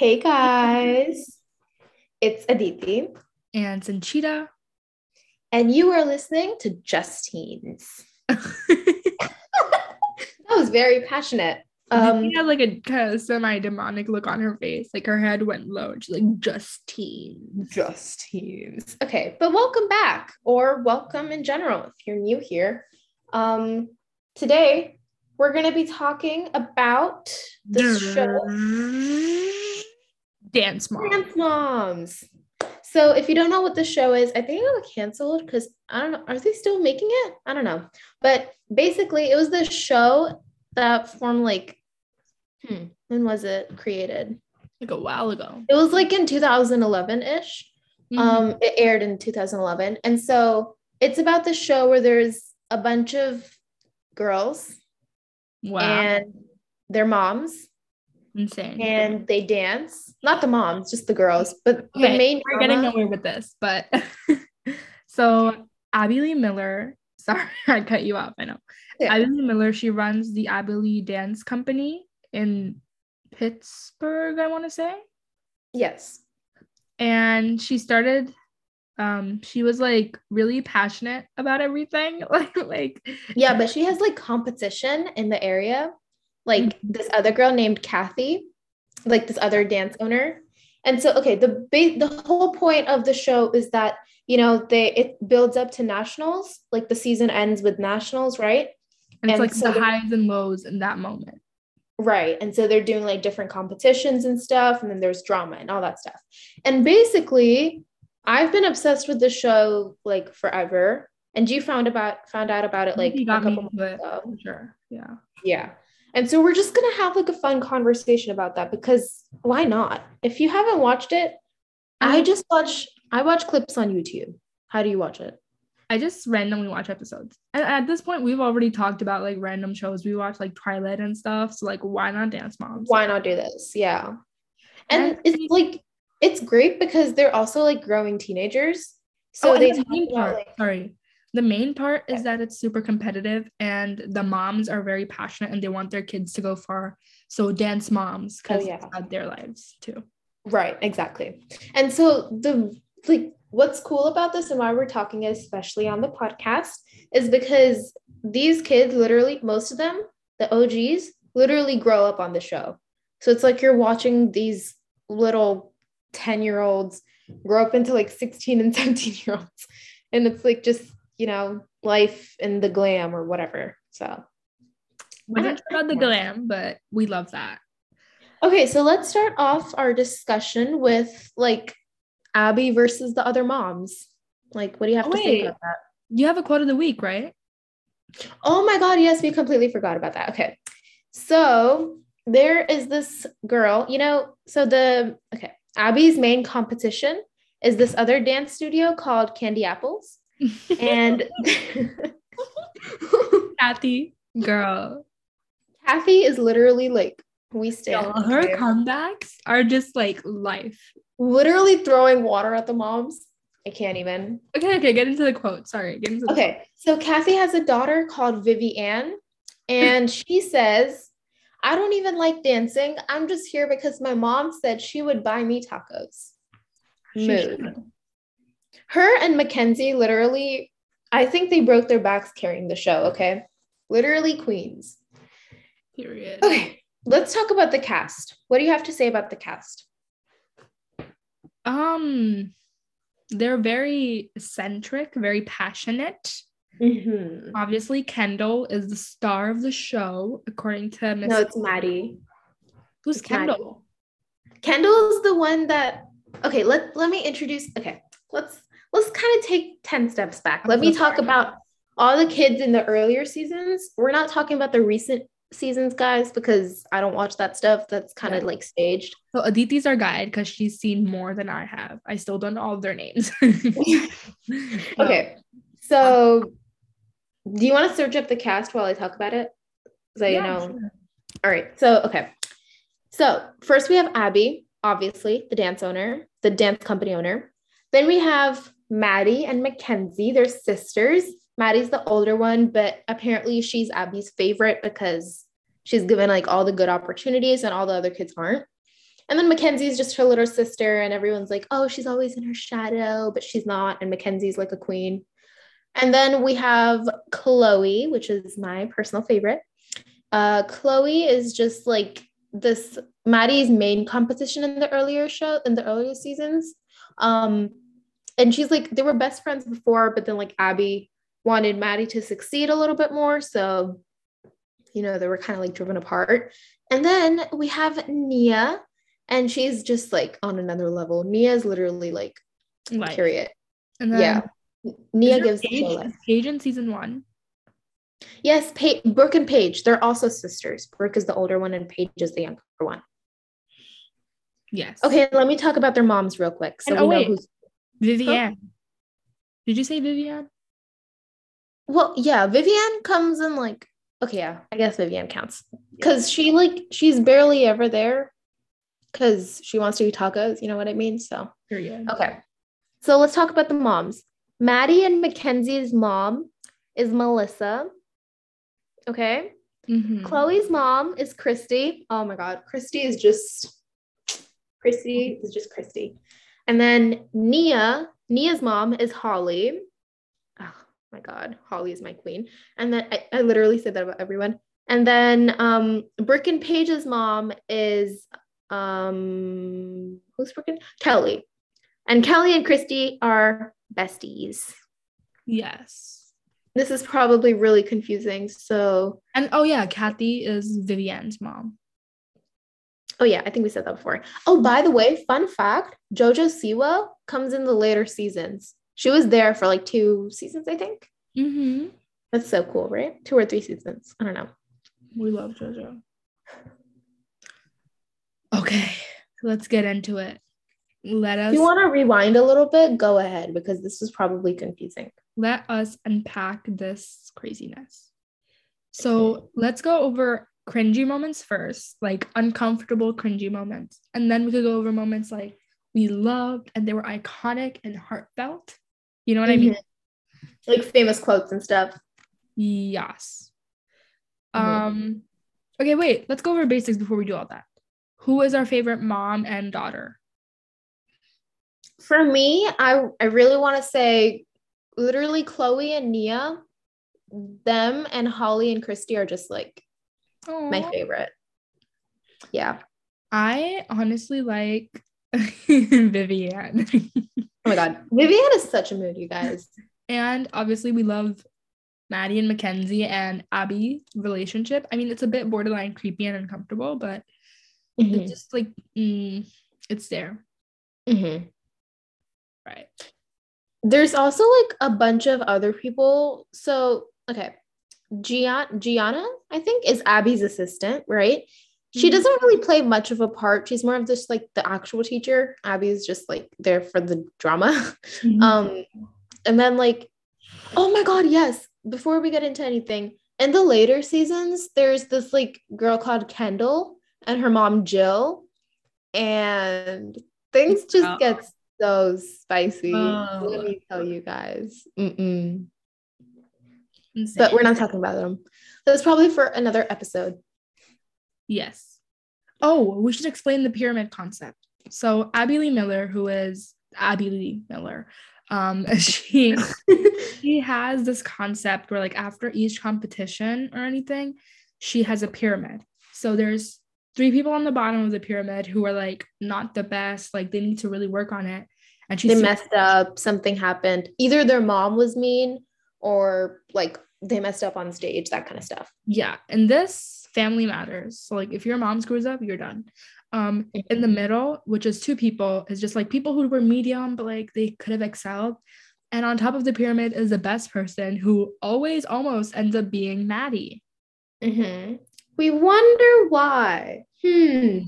Hey guys, it's Aditi, and Sanchita. and you are listening to Justeens. That was very passionate. Um, she had like a kind of semi-demonic look on her face. Like her head went low. She's like, just teen. Just Teens. Okay, but welcome back, or welcome in general if you're new here. Um, today we're going to be talking about the show Dance mom. Dance Moms. So if you don't know what the show is, I think it got canceled because I don't know. Are they still making it? I don't know. But basically, it was the show that formed like, hmm, when was it created? Like a while ago. It was like in 2011 ish. Mhm. Um, it aired in 2011, and so it's about the show where there's a bunch of girls wow. and their moms, Insane. and they dance. Not the moms, just the girls. But Okay, the main We're getting drama- nowhere with this, but so Abby Lee Miller. Sorry, I cut you off. I know. Yeah. Abby Lee Miller. She runs the Abby Lee Dance Company in Pittsburgh. I want to say. Yes. and she started um she was like really passionate about everything like like Yeah, but she has like competition in the area. Like mm-hmm. this other girl named Kathy, like this other dance owner. And so okay, the ba- the whole point of the show is that, you know, they it builds up to nationals, like the season ends with nationals, right? and it's And like so the highs and lows in that moment Right. And so they're doing like different competitions and stuff and then there's drama and all that stuff. And basically, I've been obsessed with the show like forever. And you found about found out about it like a couple months ago. sure yeah Yeah. And so we're just going to have like a fun conversation about that because why not? If you haven't watched it, I just watch I watch clips on YouTube. How do you watch it? i just randomly watch episodes and at this point we've already talked about like random shows we watch like twilight and stuff so like why not dance moms Why not do this? Yeah. And And- it's like it's great because they're also like growing teenagers. So oh, they the talk about like sorry the main part is that it's super competitive and the moms are very passionate and they want their kids to go far so dance moms because Oh, yeah. their lives too right, exactly. And so the like what's cool about this and why we're talking especially on the podcast is because these kids literally most of them, the OGs, literally grow up on the show. So it's like you're watching these little 10-year-olds grow up into like 16 and 17-year-olds. And it's like just, you know, life and the glam or whatever. So we're not about the glam but we love that Okay, so let's start off our discussion with like Abby versus the other moms. Like, what do you have Oh, to say about that? you have a quote of the week right Oh my God, yes, we completely forgot about that. Okay, so there is this girl, you know, so the, okay, Abby's main competition is this other dance studio called Candy Apples. And kathy girl Kathy is literally like, we stand. Yo, her comebacks are just like life literally throwing water at the moms. I can't even. okay okay get into the quote sorry get into the Okay, so Kathy has a daughter called Vivian, and she says, I don't even like dancing. I'm just here because my mom said she would buy me tacos. She Mood. should. Her and Mackenzie literally, I think they broke their backs carrying the show, okay? Literally queens. period Okay, let's talk about the cast. What do you have to say about the cast? um they're very eccentric very passionate Mm-hmm. obviously kendall is the star of the show according to miss No, it's Maddie. who's it's Maddie. kendall Kendall is the one that okay, let let me introduce okay. Let's let's kind of take 10 steps back. Let me talk about all the kids in the earlier seasons. We're not talking about the recent seasons, guys, because I don't watch that stuff. That's kind of Yeah. like staged. so aditi's our guide because she's seen more than i have i still don't know all their names Okay. So do you want to search up the cast while I talk about it? So you know. sure. All right. So, okay. So, first we have Abby, obviously, the dance owner, the dance company owner. Then we have Maddie and Mackenzie, they're sisters. Maddie's the older one, but apparently she's Abby's favorite because she's given like all the good opportunities and all the other kids aren't. And then Mackenzie's just her little sister, and everyone's like, oh, she's always in her shadow, but she's not. And Mackenzie's like a queen. And then we have Chloe, which is my personal favorite. Uh, Chloe is just like this Maddie's main competition in the earlier show, in the earlier seasons. Um, and she's like, they were best friends before, but then like Abby wanted Maddie to succeed a little bit more. So, you know, they were kind of like driven apart. And then we have Nia, and she's just like on another level. Nia is literally like, Like, period. and then Yeah. Nia gives Paige, life. Paige in season one. Yes, pa- Brooke and Paige. They're also sisters. Brooke is the older one, and Paige is the younger one. Yes. Okay, let me talk about their moms real quick. So And- we oh, know wait. who's. Vivienne. Did you say Vivian? Well, yeah, Vivian comes in like. Okay, yeah, I guess Vivian counts because she like she's barely ever there because she wants to eat tacos. You know what I mean? So Period. okay, so let's talk about the moms. Maddie and Mackenzie's mom is Melissa. Okay. Mhm. Chloe's mom is Christy. Oh my God. Christy is just, Christy is just Christy. And then Nia, Nia's mom is Holly. Oh my God. Holly is my queen. And then I, I literally said that about everyone. And then um, Brooke and Paige's mom is, um, who's Brooke and Kelly. And Kelly and Christy are besties. Yes. This is probably really confusing. So And oh yeah, Kathy is Vivian's mom. Oh yeah, I think we said that before. Oh, by the way, fun fact: JoJo Siwa comes in the later seasons. She was there for like two seasons, I think. Mm-hmm. That's so cool, right? Two or three seasons. I don't know. We love JoJo. Okay, let's get into it. Let us If you want to rewind a little bit, go ahead because this is probably confusing. let us unpack this craziness. So let's go over cringy moments first, like uncomfortable cringy moments. And then we could go over moments like we loved and they were iconic and heartfelt. You know what I mean? Like famous quotes and stuff. Yes. Mhm. Um okay, wait, let's go over basics before we do all that. Who is our favorite mom and daughter? For me, I I really want to say, literally, Chloe and Nia, them and Holly and Christy are just like my favorite. Yeah. I honestly like Vivienne. Oh my god, Vivienne is such a mood, you guys. and obviously we love Maddie and Mackenzie and Abby relationship. I mean, it's a bit borderline creepy and uncomfortable, but Mhm. it's just like mm, it's there, Mhm. right? There's also like a bunch of other people. So, okay. Gian- Gianna, I think, is Abby's assistant, right? She Mhm. doesn't really play much of a part. She's more of just like the actual teacher. Abby's just like there for the drama. Um, and then like, oh my god, yes. Before we get into anything, in the later seasons, there's this like girl called Kendall and her mom Jill, and things just Oh. get so spicy. Oh. Let me tell you guys. Mm-mm. Insane. But we're not talking about them. That's probably for another episode. Yes. Oh, we should explain the pyramid concept. So Abby Lee Miller, who is Abby Lee Miller, um, she she has this concept where like after each competition or anything, she has a pyramid. So there's three people on the bottom of the pyramid who are like not the best, like they need to really work on it. And she they messed up. Something happened. Either their mom was mean, or like they messed up on stage. That kind of stuff. yeah and this family matters so like if your mom screws up you're done um in the middle which is two people is just like people who were medium but like they could have excelled and on top of the pyramid is the best person who always almost ends up being maddie Mm-hmm. We wonder why. Hmm.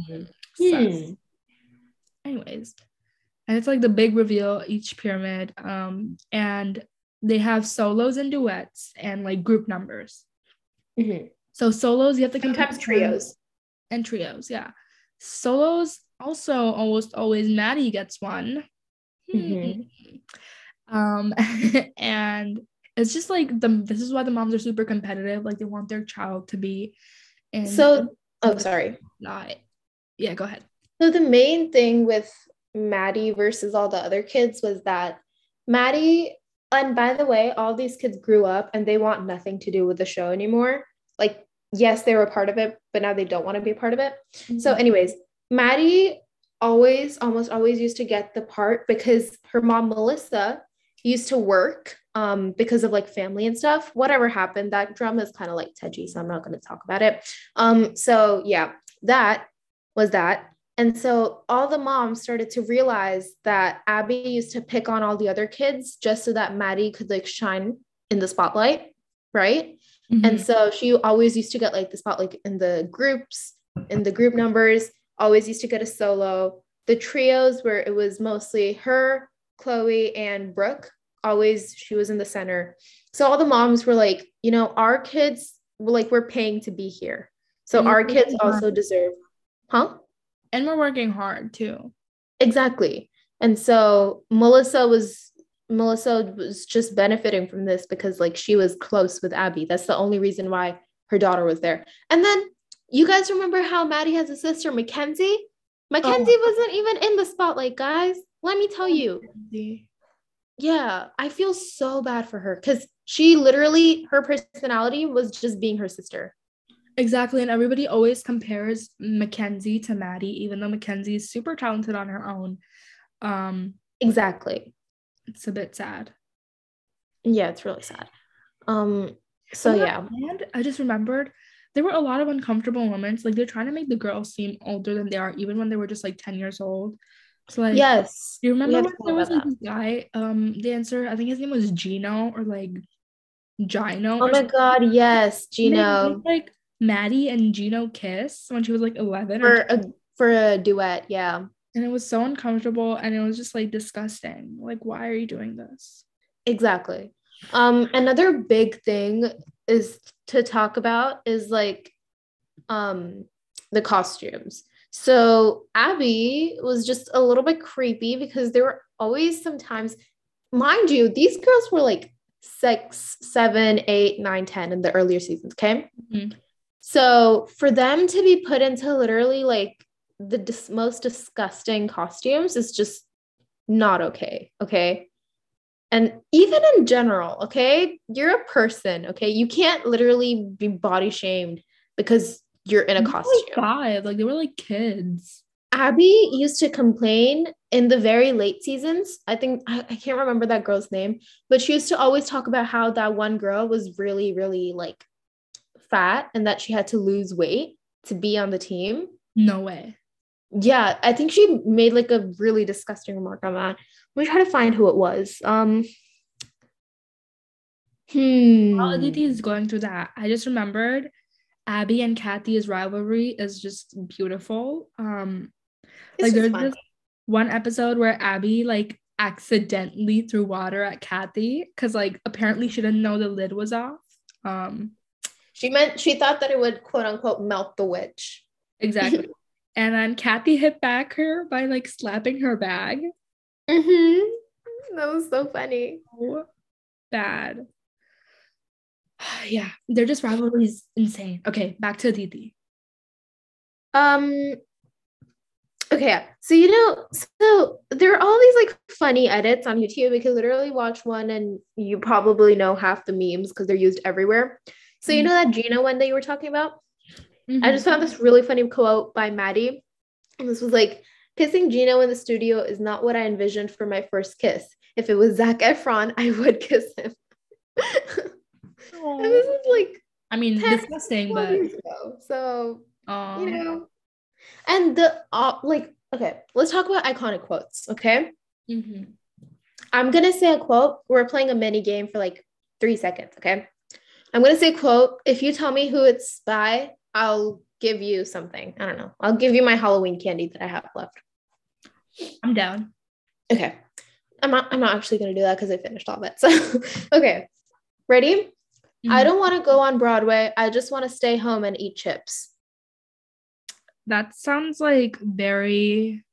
Sus. Hmm. anyways and it's like the big reveal each pyramid um and they have solos and duets and like group numbers Mhm. so solos you have to Sometimes trios. and trios yeah solos also almost always maddie gets one Mhm. um and it's just like the this is why the moms are super competitive like they want their child to be in So, oh, sorry. not yeah go ahead So the main thing with Maddie versus all the other kids was that Maddie, and by the way, all these kids grew up and they want nothing to do with the show anymore. Like, yes, they were a part of it, but now they don't want to be a part of it. Mm-hmm. So, anyways, Maddie always, almost always used to get the part because her mom, Melissa, used to work um, because of like family and stuff. Whatever happened, that drama is kind of like touchy, so I'm not going to talk about it. Um, so, yeah, that was that. And so all the moms started to realize that Abby used to pick on all the other kids just so that Maddie could like shine in the spotlight, right? Mm-hmm. And so she always used to get like the spotlight in the groups, in the group numbers, always used to get a solo. The trios where it was mostly her, Chloe, and Brooke, always she was in the center. So all the moms were like, you know, our kids were like, we're paying to be here. So mm-hmm. our kids also deserve, huh? And we're working hard too. Exactly. And so Melissa was Melissa was just benefiting from this because like she was close with Abby. That's the only reason why her daughter was there. And then you guys remember how Maddie has a sister, Mackenzie? Mackenzie oh. wasn't even in the spotlight, guys. Let me tell you. Yeah, I feel so bad for her because she literally, her personality was just being her sister. Exactly. And everybody always compares Mackenzie to Maddie, even though Mackenzie is super talented on her own. Um, exactly. It's a bit sad. Yeah, it's really sad. Um, so yeah. And I just remembered there were a lot of uncomfortable moments. Like they're trying to make the girls seem older than they are, even when they were just like 10 years old. So like yes. You remember when there was like this guy, um, dancer, I think his name was Gino or like Gino. Oh my something. god, yes, Gino. like Maddie and Gino kiss when she was like 11 for a for a duet, yeah. And it was so uncomfortable and it was just like disgusting. Like why are you doing this? Exactly. Um another big thing is to talk about is like um the costumes. So Abby was just a little bit creepy because there were always sometimes, mind you, these girls were like six, seven, eight, nine, ten in the earlier seasons. Okay. Mm-hmm. So for them to be put into literally like the dis- most disgusting costumes is just not okay. Okay. And even in general, okay, you're a person, okay? You can't literally be body shamed because you're in a costume. Like five, like they were like kids. Abby used to complain in the very late seasons. I think I, I can't remember that girl's name, but she used to always talk about how that one girl was really, really like fat and that she had to lose weight to be on the team. No way. Yeah, I think she made like a really disgusting remark on that. Let me try to find who it was. Um Hmm. While Aditi is going through that, I just remembered Abby and Kathy's rivalry is just beautiful. Um it's like there's this one episode where Abby like accidentally threw water at Kathy because like apparently she didn't know the lid was off. Um she meant she thought that it would quote unquote melt the witch. Exactly. and then Kathy hit back her by like slapping her bag. Mm-hmm. That was so funny. So bad. yeah, they're just rivalries insane. Okay, back to Didi. Um okay so you know so there are all these like funny edits on youtube we can literally watch one and you probably know half the memes because they're used everywhere so you know that Gina one that you were talking about? Mm-hmm. I just found this really funny quote by Maddie. And this was like, kissing Gino in the studio is not what I envisioned for my first kiss. If it was Zac Efron, I would kiss him. and this is like I mean disgusting, but so Aww. you know. And the uh, like, okay, let's talk about iconic quotes, okay? Mm-hmm. I'm gonna say a quote. We're playing a mini game for like three seconds, okay? I'm going to say quote. If you tell me who it's by, I'll give you something. I don't know. I'll give you my Halloween candy that I have left. I'm down. Okay. I'm not, I'm not actually going to do that because I finished all of it. So, okay. Ready? Mm-hmm. I don't want to go on Broadway. I just want to stay home and eat chips. That sounds like very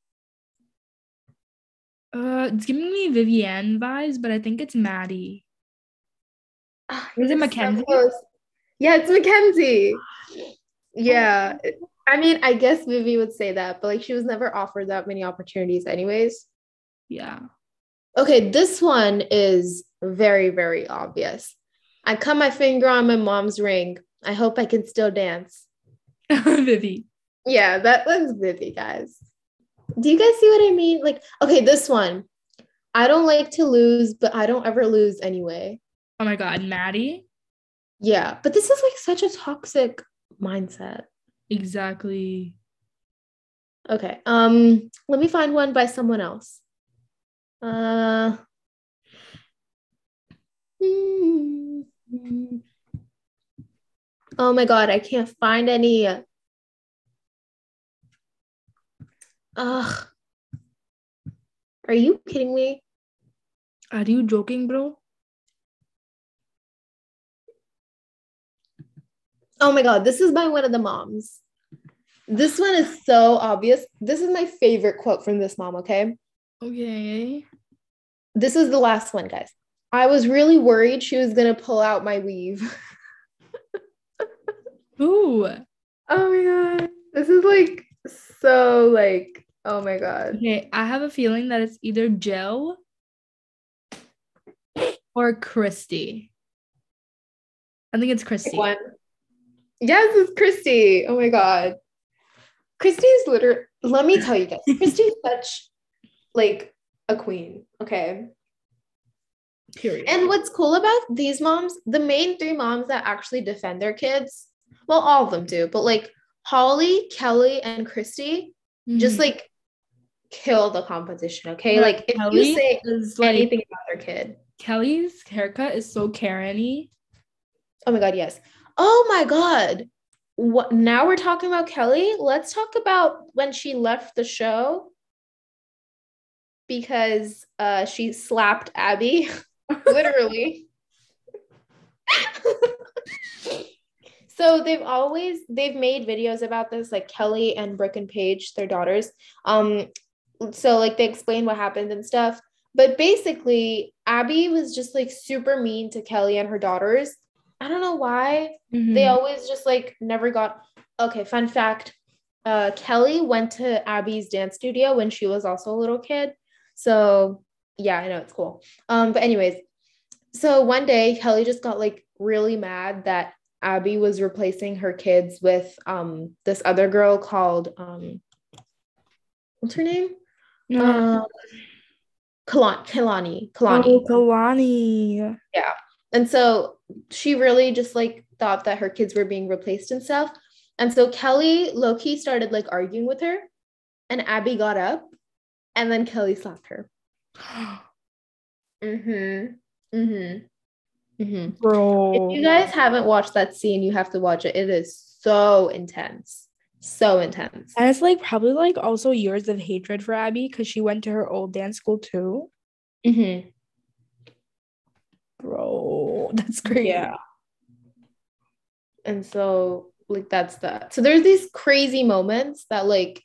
uh it's giving me Vivienne vibes, but I think it's Maddie. Ah, is it Mackenzie? So yeah, it's Mackenzie. Yeah. I mean, I guess Vivi would say that, but like she was never offered that many opportunities, anyways. Yeah. Okay, this one is very, very obvious. I cut my finger on my mom's ring. I hope I can still dance. Vivi. Yeah, that was Vivi, guys. Do you guys see what I mean? Like, okay, this one. I don't like to lose, but I don't ever lose anyway. Oh my god, Maddie. Yeah, but this is like such a toxic mindset. Exactly. Okay. Um, let me find one by someone else. Uh Oh my god, I can't find any. Ugh. Are you kidding me? Are you joking, bro? Oh my god, this is by one of the moms. This one is so obvious. This is my favorite quote from this mom, okay? Okay. This is the last one, guys. I was really worried she was gonna pull out my weave. Ooh. Oh my god. This is like so like oh my god. Okay, I have a feeling that it's either Jill or Christy. I think it's Christy. One. Yes, it's Christy. Oh my god. Christy is literally let me tell you guys, Christy is such like a queen. Okay. Period. And what's cool about these moms, the main three moms that actually defend their kids, well, all of them do, but like Holly, Kelly, and Christy just Mhm. like kill the competition. Okay. Yeah, like if Kelly you say is like anything about their kid, Kelly's haircut is so Karen-y. oh my God, yes. Oh my God. What now we're talking about Kelly? Let's talk about when she left the show because uh she slapped Abby. literally. so they've always they've made videos about this, like Kelly and Brooke and Paige, their daughters. Um, so like they explain what happened and stuff. But basically, Abby was just like super mean to Kelly and her daughters. I don't know why. They Mhm. always just like never got okay, fun fact. Uh Kelly went to Abby's dance studio when she was also a little kid. So yeah, I know it's cool. Um, but anyways, so one day Kelly just got like really mad that Abby was replacing her kids with um this other girl called um what's her name? No. Um Kalani, Kalani, Kalani. Oh, Kalani. And so she really just like thought that her kids were being replaced and stuff. And so Kelly Loki started like arguing with her, and Abby got up, and then Kelly slapped her. Mm-hmm. Mm-hmm. Mm-hmm. Bro. If you guys haven't watched that scene, you have to watch it. It is so intense. So intense. And it's like probably like also years of hatred for Abby because she went to her old dance school too. Mm-hmm. Bro, that's crazy. Yeah. And so like that's that. So there's these crazy moments that like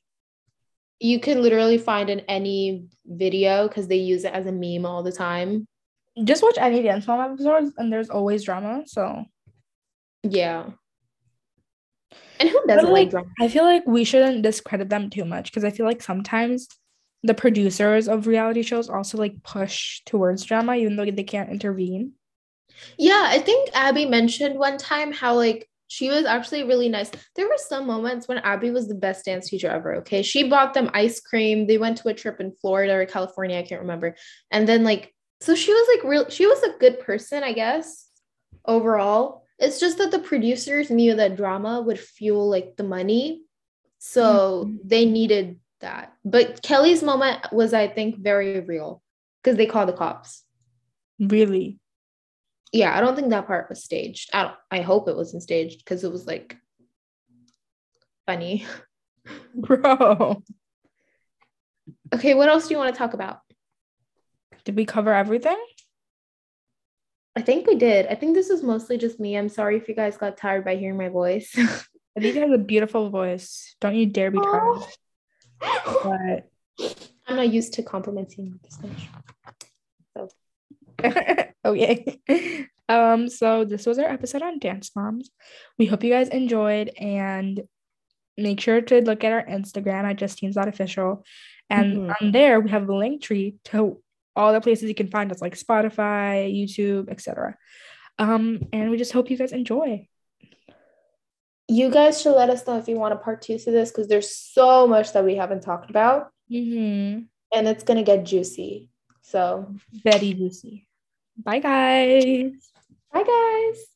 you can literally find in any video because they use it as a meme all the time. Just watch any dance mom episodes and there's always drama. So Yeah. And who doesn't like, like, drama? I feel like we shouldn't discredit them too much because I feel like sometimes the producers of reality shows also like push towards drama even though they can't intervene. Yeah, I think Abby mentioned one time how like she was actually really nice. There were some moments when Abby was the best dance teacher ever. Okay. She bought them ice cream. They went to a trip in Florida or California. I can't remember. And then, like, so she was like real, she was a good person, I guess, overall. It's just that the producers knew that drama would fuel like the money. So Mhm. they needed that. But Kelly's moment was, I think, very real because they called the cops Really? yeah, I don't think that part was staged. I don't, I hope it wasn't staged because it was like funny. Bro. Okay, what else do you want to talk about? Did we cover everything? I think we did. I think this is mostly just me. I'm sorry if you guys got tired by hearing my voice. I think you have a beautiful voice. Don't you dare be tired. But I'm not used to complimenting this much. So okay. Um, so this was our episode on Dance Moms. We hope you guys enjoyed and make sure to look at our Instagram at justeens.official. And mm-hmm. on there, we have a link tree to all the places you can find us, like Spotify, YouTube, etc. Um, and we just hope you guys enjoy. You guys should let us know if you want a part two to this because there's so much that we haven't talked about. Mm-hmm. And it's going to get juicy. So, very juicy. Bye, guys. Bye, guys.